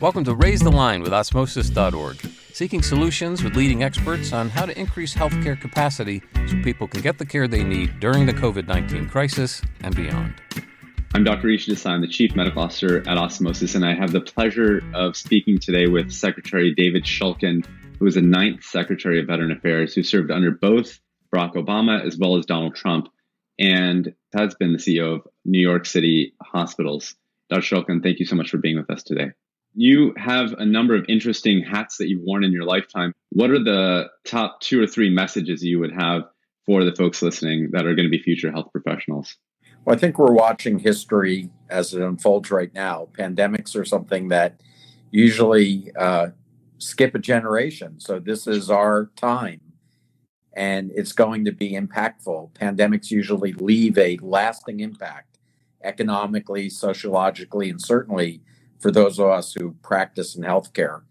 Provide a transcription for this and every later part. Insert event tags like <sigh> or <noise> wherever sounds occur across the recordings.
Welcome to Raise the Line with Osmosis.org, seeking solutions with leading experts on how to increase healthcare capacity so people can get the care they need during the COVID 19 crisis and beyond. I'm Dr. Rishi Desai. I'm the Chief Medical Officer at Osmosis, and I have the pleasure of speaking today with Secretary David Shulkin, who is the ninth Secretary of Veteran Affairs, who served under both Barack Obama as well as Donald Trump, and has been the CEO of New York City Hospitals. Dr. Shulkin, thank you so much for being with us today. You have a number of interesting hats that you've worn in your lifetime. What are the top two or three messages you would have for the folks listening that are going to be future health professionals? Well, I think we're watching history as it unfolds right now. Pandemics are something that usually uh, skip a generation. So this is our time and it's going to be impactful. Pandemics usually leave a lasting impact economically, sociologically, and certainly for those of us who practice in healthcare.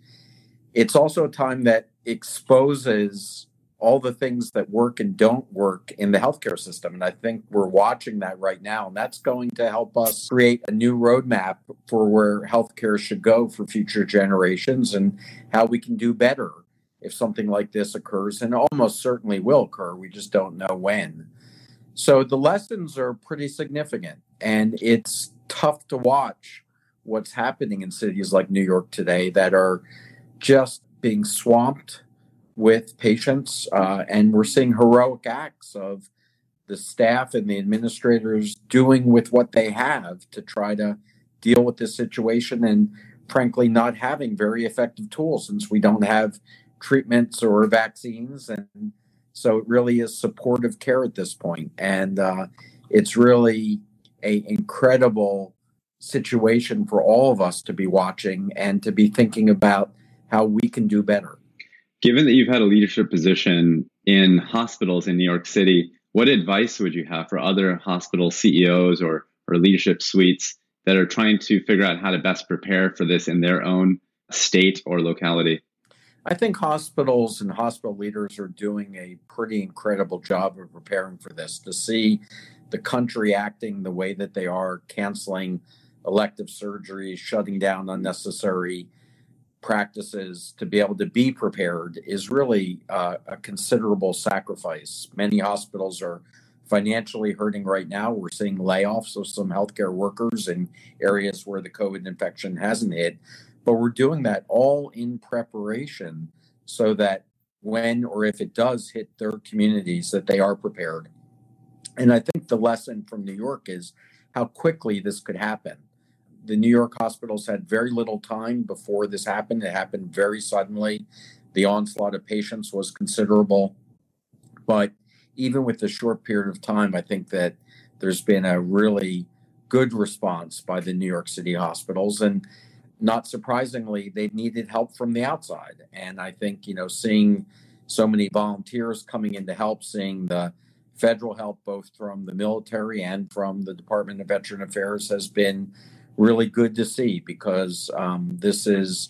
It's also a time that exposes all the things that work and don't work in the healthcare system. And I think we're watching that right now. And that's going to help us create a new roadmap for where healthcare should go for future generations and how we can do better if something like this occurs. And almost certainly will occur. We just don't know when. So the lessons are pretty significant. And it's tough to watch what's happening in cities like New York today that are just being swamped with patients. Uh, and we're seeing heroic acts of the staff and the administrators doing with what they have to try to deal with this situation and frankly not having very effective tools since we don't have treatments or vaccines and so it really is supportive care at this point. and uh, it's really a incredible situation for all of us to be watching and to be thinking about how we can do better. Given that you've had a leadership position in hospitals in New York City, what advice would you have for other hospital CEOs or, or leadership suites that are trying to figure out how to best prepare for this in their own state or locality? I think hospitals and hospital leaders are doing a pretty incredible job of preparing for this. To see the country acting the way that they are, canceling elective surgeries, shutting down unnecessary practices to be able to be prepared is really uh, a considerable sacrifice. Many hospitals are financially hurting right now. We're seeing layoffs of some healthcare workers in areas where the COVID infection hasn't hit, but we're doing that all in preparation so that when or if it does hit their communities that they are prepared. And I think the lesson from New York is how quickly this could happen the New York hospitals had very little time before this happened. It happened very suddenly. The onslaught of patients was considerable. But even with the short period of time, I think that there's been a really good response by the New York City hospitals. And not surprisingly, they've needed help from the outside. And I think, you know, seeing so many volunteers coming in to help, seeing the federal help both from the military and from the Department of Veteran Affairs has been really good to see because um, this is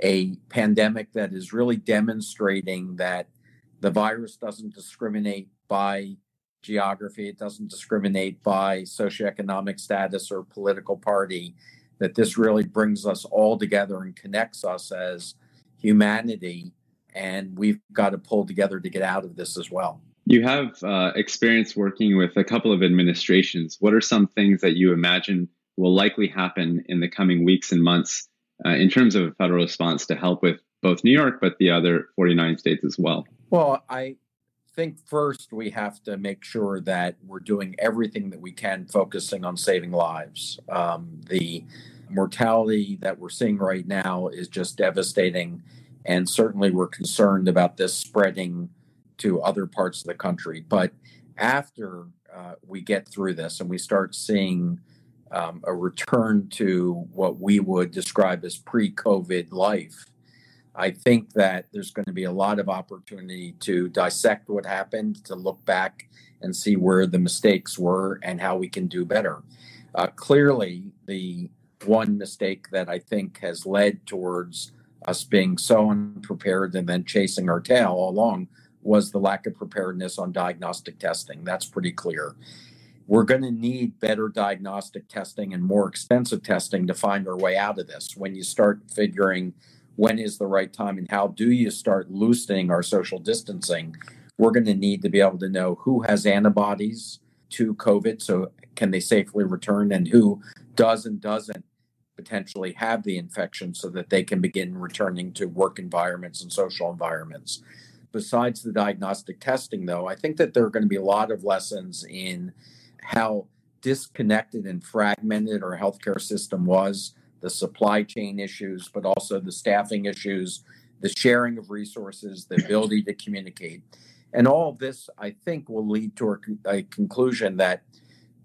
a pandemic that is really demonstrating that the virus doesn't discriminate by geography, it doesn't discriminate by socioeconomic status or political party, that this really brings us all together and connects us as humanity. And we've got to pull together to get out of this as well. You have uh, experience working with a couple of administrations. What are some things that you imagine will likely happen in the coming weeks and months uh, in terms of a federal response to help with both New York, but the other 49 states as well? Well, I think first we have to make sure that we're doing everything that we can, focusing on saving lives. Um, the mortality that we're seeing right now is just devastating. And certainly we're concerned about this spreading to other parts of the country. But after uh, we get through this and we start seeing um, a return to what we would describe as pre COVID life. I think that there's going to be a lot of opportunity to dissect what happened, to look back and see where the mistakes were and how we can do better. Uh, clearly, the one mistake that I think has led towards us being so unprepared and then chasing our tail all along was the lack of preparedness on diagnostic testing. That's pretty clear. we're going to need better diagnostic testing and more extensive testing to find our way out of this. When you start figuring when is the right time and how do you start loosening our social distancing, we're going to need to be able to know who has antibodies to COVID, so can they safely return, and who does and doesn't potentially have the infection so that they can begin returning to work environments and social environments. Besides the diagnostic testing, though, I think that there are going to be a lot of lessons in how disconnected and fragmented our healthcare system was, the supply chain issues, but also the staffing issues, the sharing of resources, the ability to communicate. And all of this, I think, will lead to a, conclusion that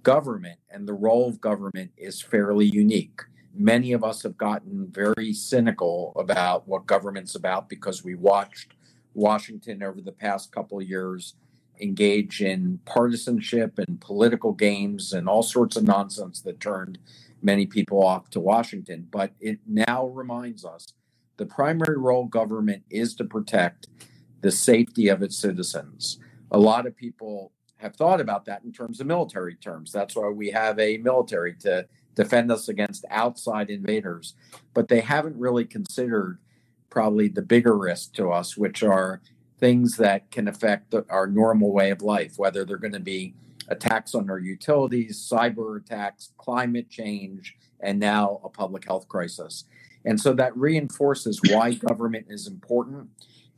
government and the role of government is fairly unique. Many of us have gotten very cynical about what government's about because we watched Washington over the past couple years engage in partisanship and political games and all sorts of nonsense that turned many people off to Washington. But it now reminds us the primary role government is to protect the safety of its citizens. A lot of people have thought about that in terms of military terms. That's why we have a military to defend us against outside invaders. But they haven't really considered probably the bigger risk to us, which are things that can affect our normal way of life, whether they're going to be attacks on our utilities, cyber attacks, climate change, and now a public health crisis. And so that reinforces why government is important.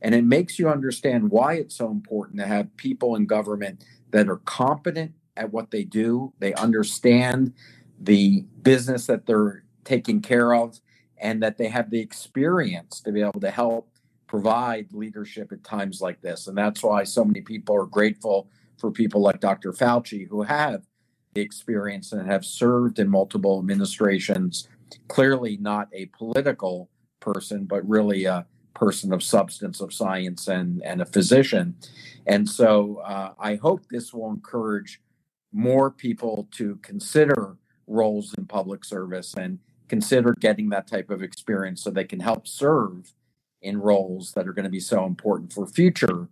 And it makes you understand why it's so important to have people in government that are competent at what they do, they understand the business that they're taking care of, and that they have the experience to be able to help provide leadership at times like this. And that's why so many people are grateful for people like Dr. Fauci who have the experience and have served in multiple administrations. Clearly, not a political person, but really a person of substance, of science, and, and a physician. And so uh, I hope this will encourage more people to consider roles in public service and consider getting that type of experience so they can help serve in roles that are going to be so important for future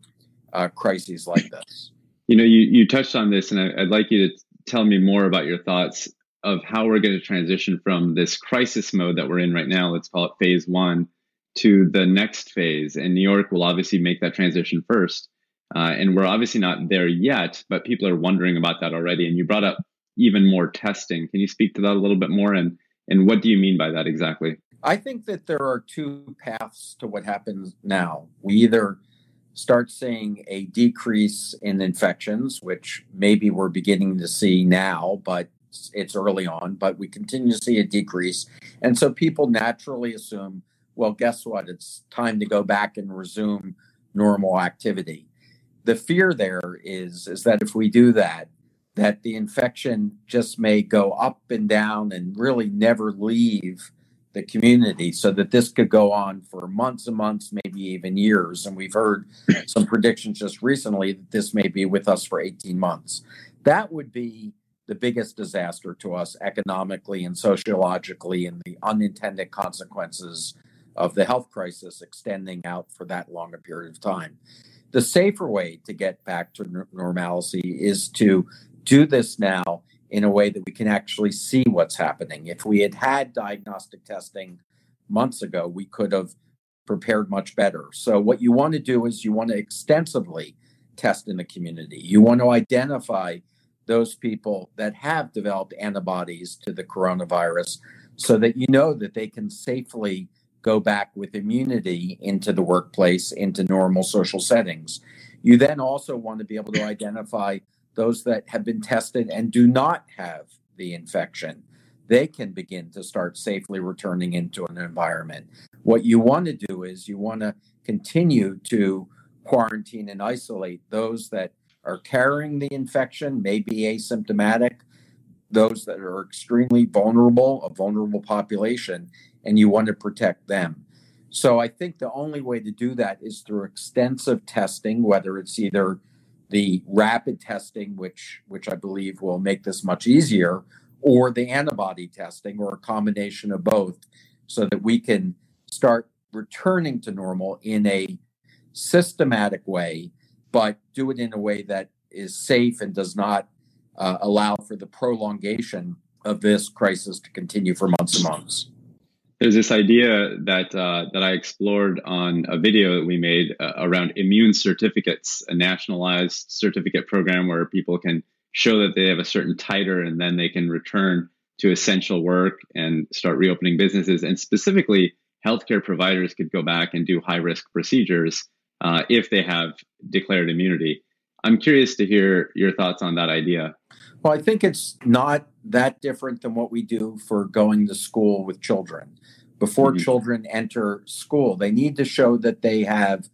uh, crises like this. You know, you, you touched on this, and I, I'd like you to tell me more about your thoughts of how we're going to transition from this crisis mode that we're in right now, let's call it phase one, to the next phase. And New York will obviously make that transition first. Uh, and we're obviously not there yet, but people are wondering about that already. And you brought up even more testing. Can you speak to that a little bit more? And, and what do you mean by that exactly? I think that there are two paths to what happens now. We either start seeing a decrease in infections, which maybe we're beginning to see now, but it's early on, but we continue to see a decrease. And so people naturally assume, well, guess what? It's time to go back and resume normal activity. The fear there is, is that if we do that, that the infection just may go up and down and really never leave the community so that this could go on for months and months, maybe even years. And we've heard <clears throat> some predictions just recently that this may be with us for 18 months. That would be the biggest disaster to us economically and sociologically, and the unintended consequences of the health crisis extending out for that long a period of time. The safer way to get back to normalcy is to do this now in a way that we can actually see what's happening. If we had had diagnostic testing months ago, we could have prepared much better. So, what you want to do is you want to extensively test in the community. You want to identify those people that have developed antibodies to the coronavirus so that you know that they can safely go back with immunity into the workplace, into normal social settings. You then also want to be able to identify those that have been tested and do not have the infection, they can begin to start safely returning into an environment. What you want to do is you want to continue to quarantine and isolate those that are carrying the infection, may be asymptomatic, those that are extremely vulnerable, a vulnerable population, and you want to protect them. So I think the only way to do that is through extensive testing, whether it's either the rapid testing, which which I believe will make this much easier, or the antibody testing, or a combination of both, so that we can start returning to normal in a systematic way, but do it in a way that is safe and does not uh, allow for the prolongation of this crisis to continue for months and months. There's this idea that uh, that I explored on a video that we made uh, around immune certificates, a nationalized certificate program where people can show that they have a certain titer and then they can return to essential work and start reopening businesses. And specifically, healthcare providers could go back and do high risk procedures uh, if they have declared immunity. I'm curious to hear your thoughts on that idea. Well, I think it's not that different than what we do for going to school with children. Before mm-hmm. children enter school, they need to show that they have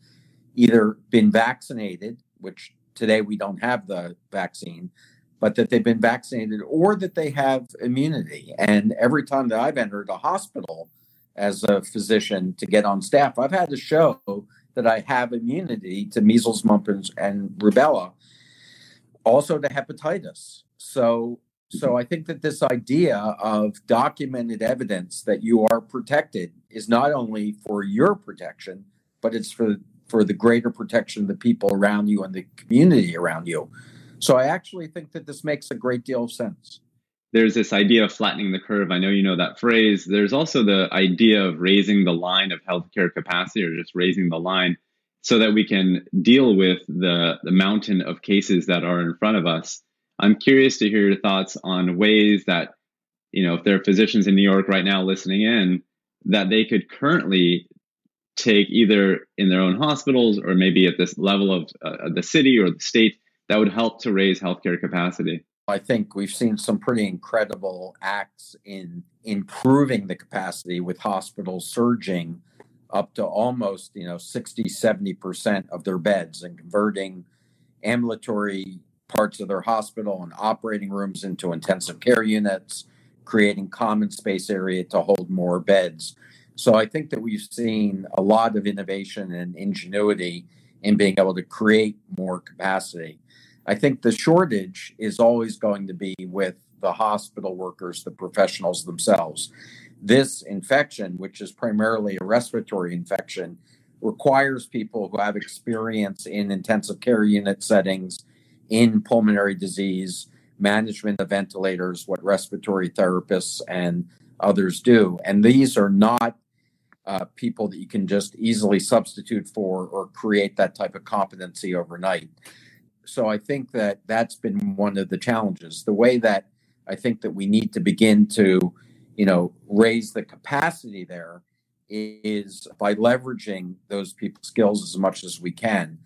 either been vaccinated, which today we don't have the vaccine, but that they've been vaccinated or that they have immunity. And every time that I've entered a hospital as a physician to get on staff, I've had to show that I have immunity to measles, mumps, and rubella, also to hepatitis. So, so I think that this idea of documented evidence that you are protected is not only for your protection, but it's for for the greater protection of the people around you and the community around you. So I actually think that this makes a great deal of sense. There's this idea of flattening the curve. I know you know that phrase. There's also the idea of raising the line of healthcare capacity or just raising the line so that we can deal with the, the mountain of cases that are in front of us. I'm curious to hear your thoughts on ways that, you know, if there are physicians in New York right now listening in, that they could currently take either in their own hospitals or maybe at this level of uh, the city or the state that would help to raise healthcare capacity? I think we've seen some pretty incredible acts in improving the capacity with hospitals surging up to almost, you know, 60, 70% of their beds and converting ambulatory parts of their hospital and operating rooms into intensive care units, creating common space area to hold more beds. So I think that we've seen a lot of innovation and ingenuity in being able to create more capacity. I think the shortage is always going to be with the hospital workers, the professionals themselves. This infection, which is primarily a respiratory infection, requires people who have experience in intensive care unit settings, in pulmonary disease, management of ventilators, what respiratory therapists and others do. And these are not uh, people that you can just easily substitute for or create that type of competency overnight. So I think that that's been one of the challenges. The way that I think that we need to begin to, you know, raise the capacity there is by leveraging those people's skills as much as we can.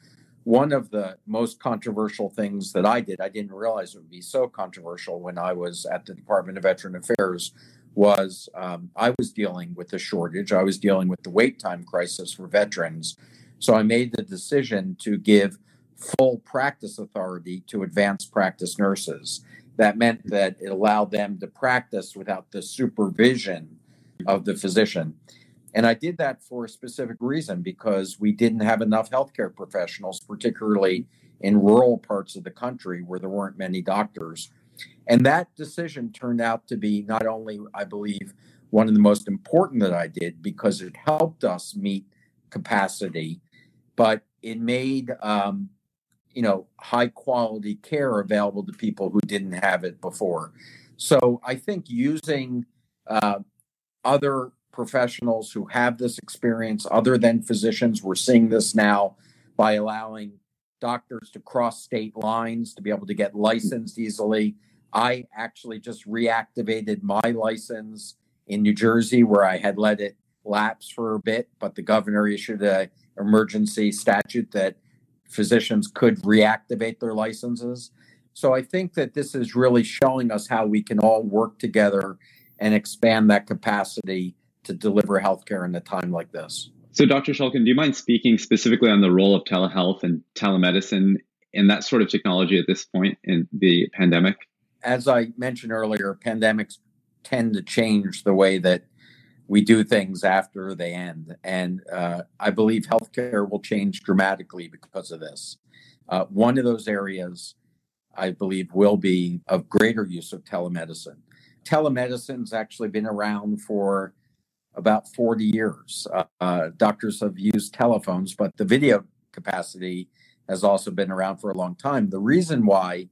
One of the most controversial things that I did, I didn't realize it would be so controversial when I was at the Department of Veteran Affairs, was um, I was dealing with the shortage. I was dealing with the wait time crisis for veterans. So I made the decision to give full practice authority to advanced practice nurses. That meant that it allowed them to practice without the supervision of the physician. And I did that for a specific reason because we didn't have enough healthcare professionals, particularly in rural parts of the country where there weren't many doctors and that decision turned out to be not only, I believe, one of the most important that I did because it helped us meet capacity, but it made um, you know high quality care available to people who didn't have it before. So I think using uh, other professionals who have this experience, other than physicians, we're seeing this now by allowing doctors to cross state lines to be able to get licensed easily I actually just reactivated my license in New Jersey where I had let it lapse for a bit, but the governor issued a emergency statute that physicians could reactivate their licenses. So I think that this is really showing us how we can all work together and expand that capacity to deliver healthcare in a time like this. So, Dr. Shulkin, do you mind speaking specifically on the role of telehealth and telemedicine and that sort of technology at this point in the pandemic? as I mentioned earlier, pandemics tend to change the way that we do things after they end. And uh, I believe healthcare will change dramatically because of this. Uh, one of those areas, I believe, will be of greater use of telemedicine. Telemedicine's actually been around for about 40 years. Uh, uh doctors have used telephones, but the video capacity has also been around for a long time. The reason why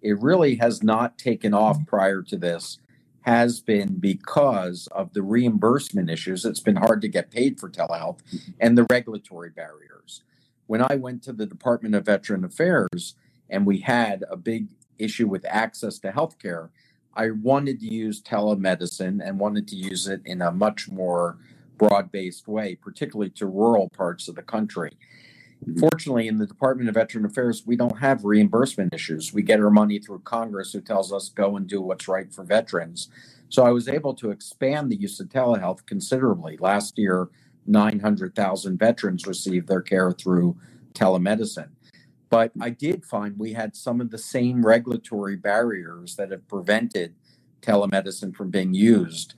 it really has not taken off prior to this has been because of the reimbursement issues. It's been hard to get paid for telehealth mm-hmm. and the regulatory barriers. When I went to the Department of Veteran Affairs and we had a big issue with access to healthcare, I wanted to use telemedicine and wanted to use it in a much more broad based way, particularly to rural parts of the country. Fortunately, in the Department of Veteran Affairs, we don't have reimbursement issues. We get our money through Congress, who tells us go and do what's right for veterans. So I was able to expand the use of telehealth considerably. Last year, 900,000 veterans received their care through telemedicine. But I did find we had some of the same regulatory barriers that have prevented telemedicine from being used.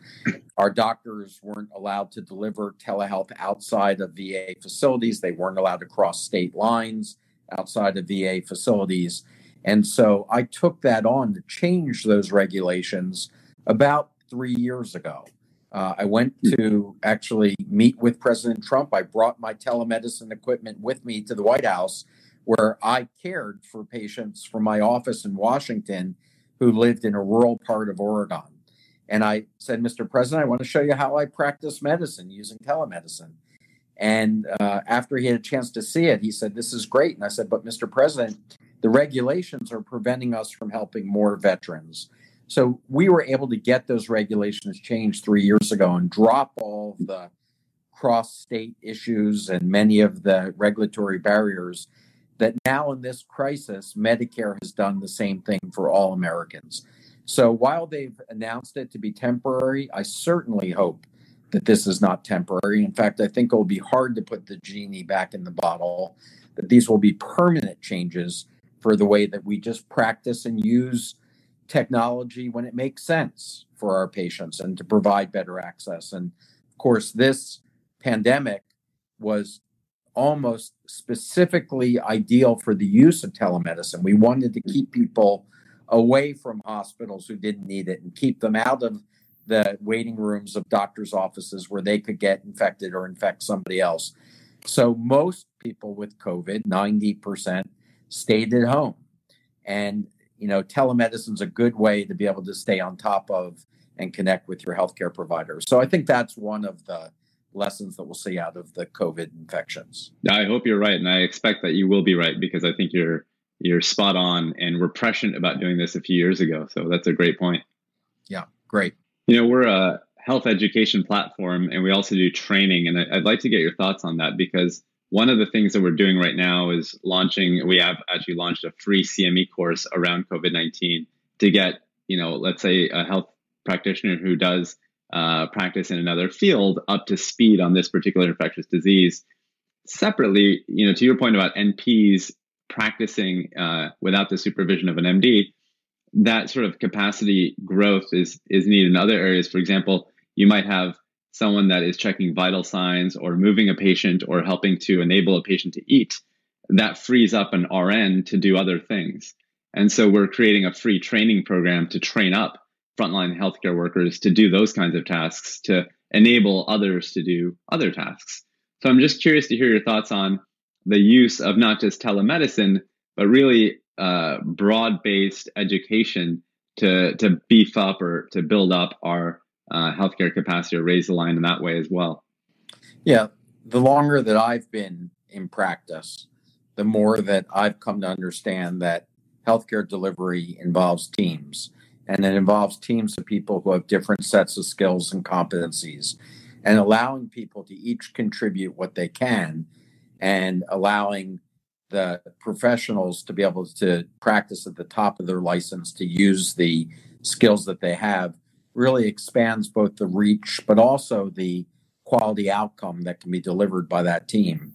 Our doctors weren't allowed to deliver telehealth outside of VA facilities. They weren't allowed to cross state lines outside of VA facilities. And so I took that on to change those regulations about three years ago. Uh, I went to actually meet with President Trump. I brought my telemedicine equipment with me to the White House, where I cared for patients from my office in Washington who lived in a rural part of Oregon. And I said, Mr. President, I want to show you how I practice medicine using telemedicine. And uh, after he had a chance to see it, he said, This is great. And I said, But Mr. President, the regulations are preventing us from helping more veterans. So we were able to get those regulations changed three years ago and drop all the cross state issues and many of the regulatory barriers that now in this crisis, Medicare has done the same thing for all Americans. So while they've announced it to be temporary, I certainly hope that this is not temporary. In fact, I think it will be hard to put the genie back in the bottle, that these will be permanent changes for the way that we just practice and use technology when it makes sense for our patients and to provide better access. And of course, this pandemic was almost specifically ideal for the use of telemedicine. We wanted to keep people away from hospitals who didn't need it and keep them out of the waiting rooms of doctors' offices where they could get infected or infect somebody else. So most people with COVID, 90%, stayed at home. And, you know, telemedicine is a good way to be able to stay on top of and connect with your healthcare provider. So I think that's one of the lessons that we'll see out of the COVID infections. I hope you're right, and I expect that you will be right because I think you're you're spot on, and we're prescient about doing this a few years ago. So that's a great point. Yeah, great. You know, we're a health education platform, and we also do training, and I'd like to get your thoughts on that because one of the things that we're doing right now is launching. We have actually launched a free CME course around COVID nineteen to get you know, let's say a health practitioner who does uh, practice in another field up to speed on this particular infectious disease. Separately, you know, to your point about NPs practicing uh, without the supervision of an MD, that sort of capacity growth is is needed in other areas. For example, you might have someone that is checking vital signs or moving a patient or helping to enable a patient to eat. That frees up an RN to do other things. And so we're creating a free training program to train up frontline healthcare workers to do those kinds of tasks to enable others to do other tasks. So I'm just curious to hear your thoughts on the use of not just telemedicine, but really uh, broad-based education to to beef up or to build up our uh, healthcare capacity or raise the line in that way as well. Yeah, the longer that I've been in practice, the more that I've come to understand that healthcare delivery involves teams and it involves teams of people who have different sets of skills and competencies and allowing people to each contribute what they can and allowing the professionals to be able to practice at the top of their license to use the skills that they have really expands both the reach but also the quality outcome that can be delivered by that team.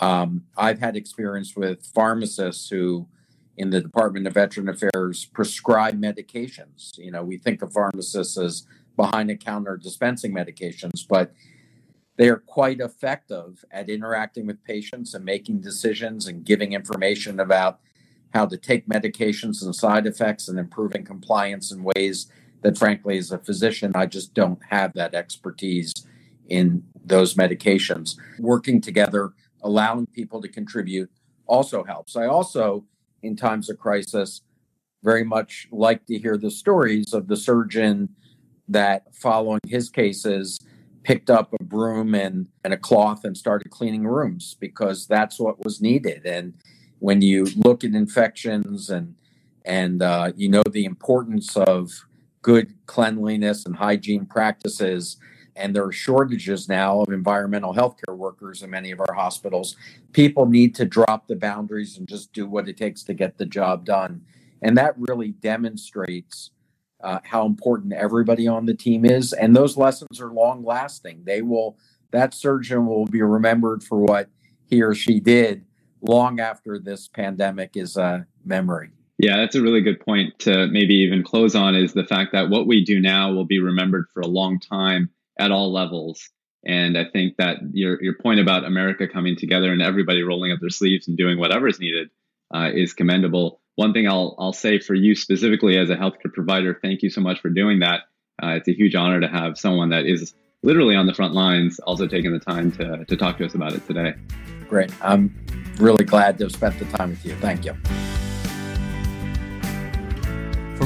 Um, I've had experience with pharmacists who in the Department of Veteran Affairs prescribe medications. You know, we think of pharmacists as behind the counter dispensing medications, but they are quite effective at interacting with patients and making decisions and giving information about how to take medications and side effects and improving compliance in ways that, frankly, as a physician, I just don't have that expertise in those medications. Working together, allowing people to contribute also helps. I also in times of crisis, very much like to hear the stories of the surgeon that, following his cases, picked up a broom and, and a cloth and started cleaning rooms because that's what was needed. And when you look at infections and and uh, you know the importance of good cleanliness and hygiene practices, and there are shortages now of environmental healthcare workers in many of our hospitals. People need to drop the boundaries and just do what it takes to get the job done. And that really demonstrates uh, how important everybody on the team is. And those lessons are long lasting. They will, that surgeon will be remembered for what he or she did long after this pandemic is a memory. Yeah, that's a really good point to maybe even close on is the fact that what we do now will be remembered for a long time at all levels. And I think that your your point about America coming together and everybody rolling up their sleeves and doing whatever is needed uh, is commendable. One thing I'll I'll say for you specifically as a healthcare provider, thank you so much for doing that. Uh, it's a huge honor to have someone that is literally on the front lines also taking the time to to talk to us about it today. Great. I'm really glad to have spent the time with you. Thank you.